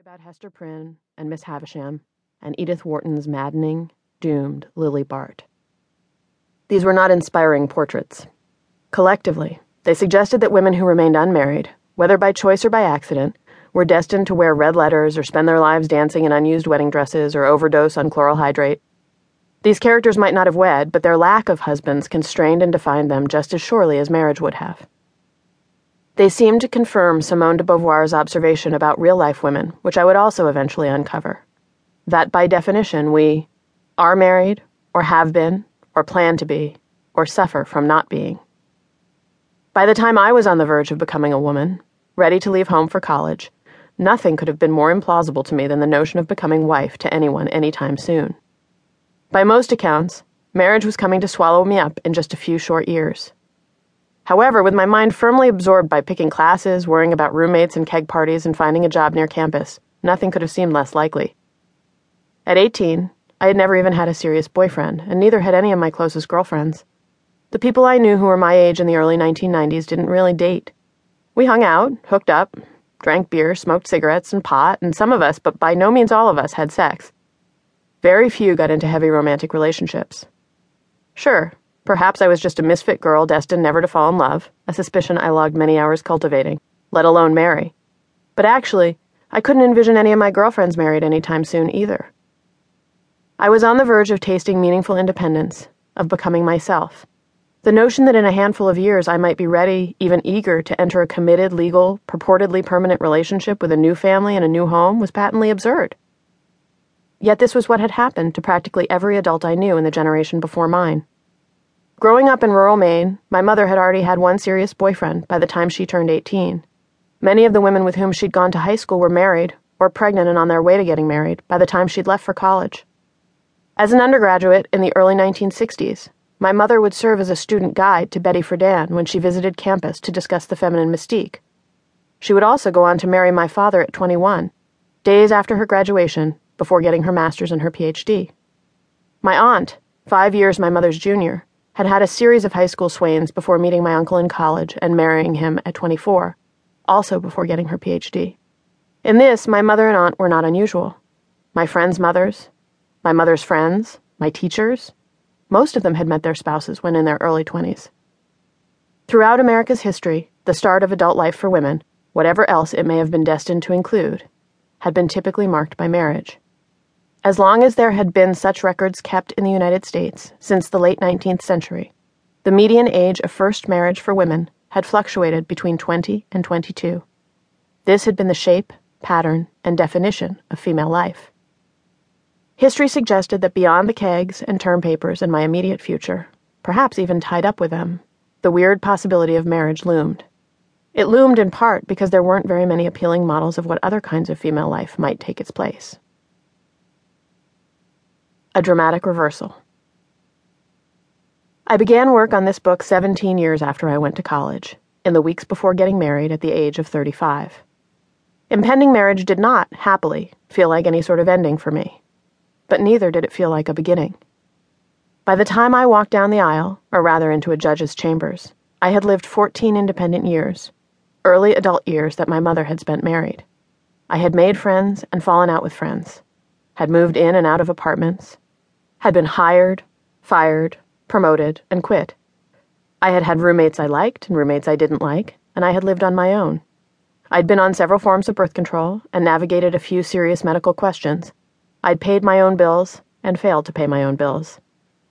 about Hester Prynne and Miss Havisham and Edith Wharton's maddening, doomed Lily Bart. These were not inspiring portraits. Collectively, they suggested that women who remained unmarried, whether by choice or by accident, were destined to wear red letters or spend their lives dancing in unused wedding dresses or overdose on chloral hydrate. These characters might not have wed, but their lack of husbands constrained and defined them just as surely as marriage would have. They seemed to confirm Simone de Beauvoir's observation about real life women, which I would also eventually uncover. That by definition, we are married, or have been, or plan to be, or suffer from not being. By the time I was on the verge of becoming a woman, ready to leave home for college, nothing could have been more implausible to me than the notion of becoming wife to anyone anytime soon. By most accounts, marriage was coming to swallow me up in just a few short years. However, with my mind firmly absorbed by picking classes, worrying about roommates and keg parties, and finding a job near campus, nothing could have seemed less likely. At 18, I had never even had a serious boyfriend, and neither had any of my closest girlfriends. The people I knew who were my age in the early 1990s didn't really date. We hung out, hooked up, drank beer, smoked cigarettes and pot, and some of us, but by no means all of us, had sex. Very few got into heavy romantic relationships. Sure, Perhaps I was just a misfit girl destined never to fall in love, a suspicion I logged many hours cultivating, let alone marry. But actually, I couldn't envision any of my girlfriends married anytime soon either. I was on the verge of tasting meaningful independence, of becoming myself. The notion that in a handful of years I might be ready, even eager, to enter a committed, legal, purportedly permanent relationship with a new family and a new home was patently absurd. Yet this was what had happened to practically every adult I knew in the generation before mine. Growing up in rural Maine, my mother had already had one serious boyfriend by the time she turned 18. Many of the women with whom she'd gone to high school were married, or pregnant and on their way to getting married, by the time she'd left for college. As an undergraduate in the early 1960s, my mother would serve as a student guide to Betty Friedan when she visited campus to discuss the feminine mystique. She would also go on to marry my father at 21, days after her graduation, before getting her master's and her PhD. My aunt, five years my mother's junior, had had a series of high school swains before meeting my uncle in college and marrying him at 24, also before getting her PhD. In this, my mother and aunt were not unusual. My friends' mothers, my mother's friends, my teachers, most of them had met their spouses when in their early 20s. Throughout America's history, the start of adult life for women, whatever else it may have been destined to include, had been typically marked by marriage. As long as there had been such records kept in the United States since the late 19th century, the median age of first marriage for women had fluctuated between 20 and 22. This had been the shape, pattern, and definition of female life. History suggested that beyond the kegs and term papers in my immediate future, perhaps even tied up with them, the weird possibility of marriage loomed. It loomed in part because there weren't very many appealing models of what other kinds of female life might take its place. A Dramatic Reversal. I began work on this book 17 years after I went to college, in the weeks before getting married at the age of 35. Impending marriage did not, happily, feel like any sort of ending for me, but neither did it feel like a beginning. By the time I walked down the aisle, or rather into a judge's chambers, I had lived 14 independent years, early adult years that my mother had spent married. I had made friends and fallen out with friends had moved in and out of apartments, had been hired, fired, promoted, and quit. I had had roommates I liked and roommates I didn't like, and I had lived on my own. I'd been on several forms of birth control and navigated a few serious medical questions. I'd paid my own bills and failed to pay my own bills.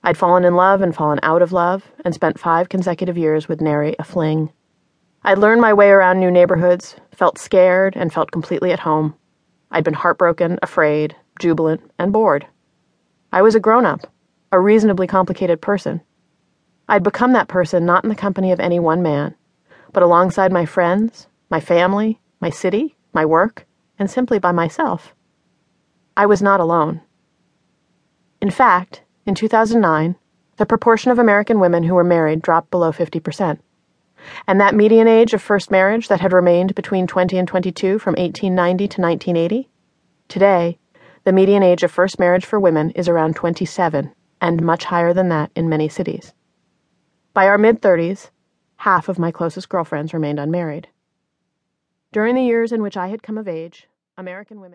I'd fallen in love and fallen out of love and spent five consecutive years with nary a fling. I'd learned my way around new neighborhoods, felt scared, and felt completely at home. I'd been heartbroken, afraid, jubilant, and bored. I was a grown up, a reasonably complicated person. I'd become that person not in the company of any one man, but alongside my friends, my family, my city, my work, and simply by myself. I was not alone. In fact, in 2009, the proportion of American women who were married dropped below 50%. And that median age of first marriage that had remained between 20 and 22 from 1890 to 1980, today the median age of first marriage for women is around 27, and much higher than that in many cities. By our mid 30s, half of my closest girlfriends remained unmarried. During the years in which I had come of age, American women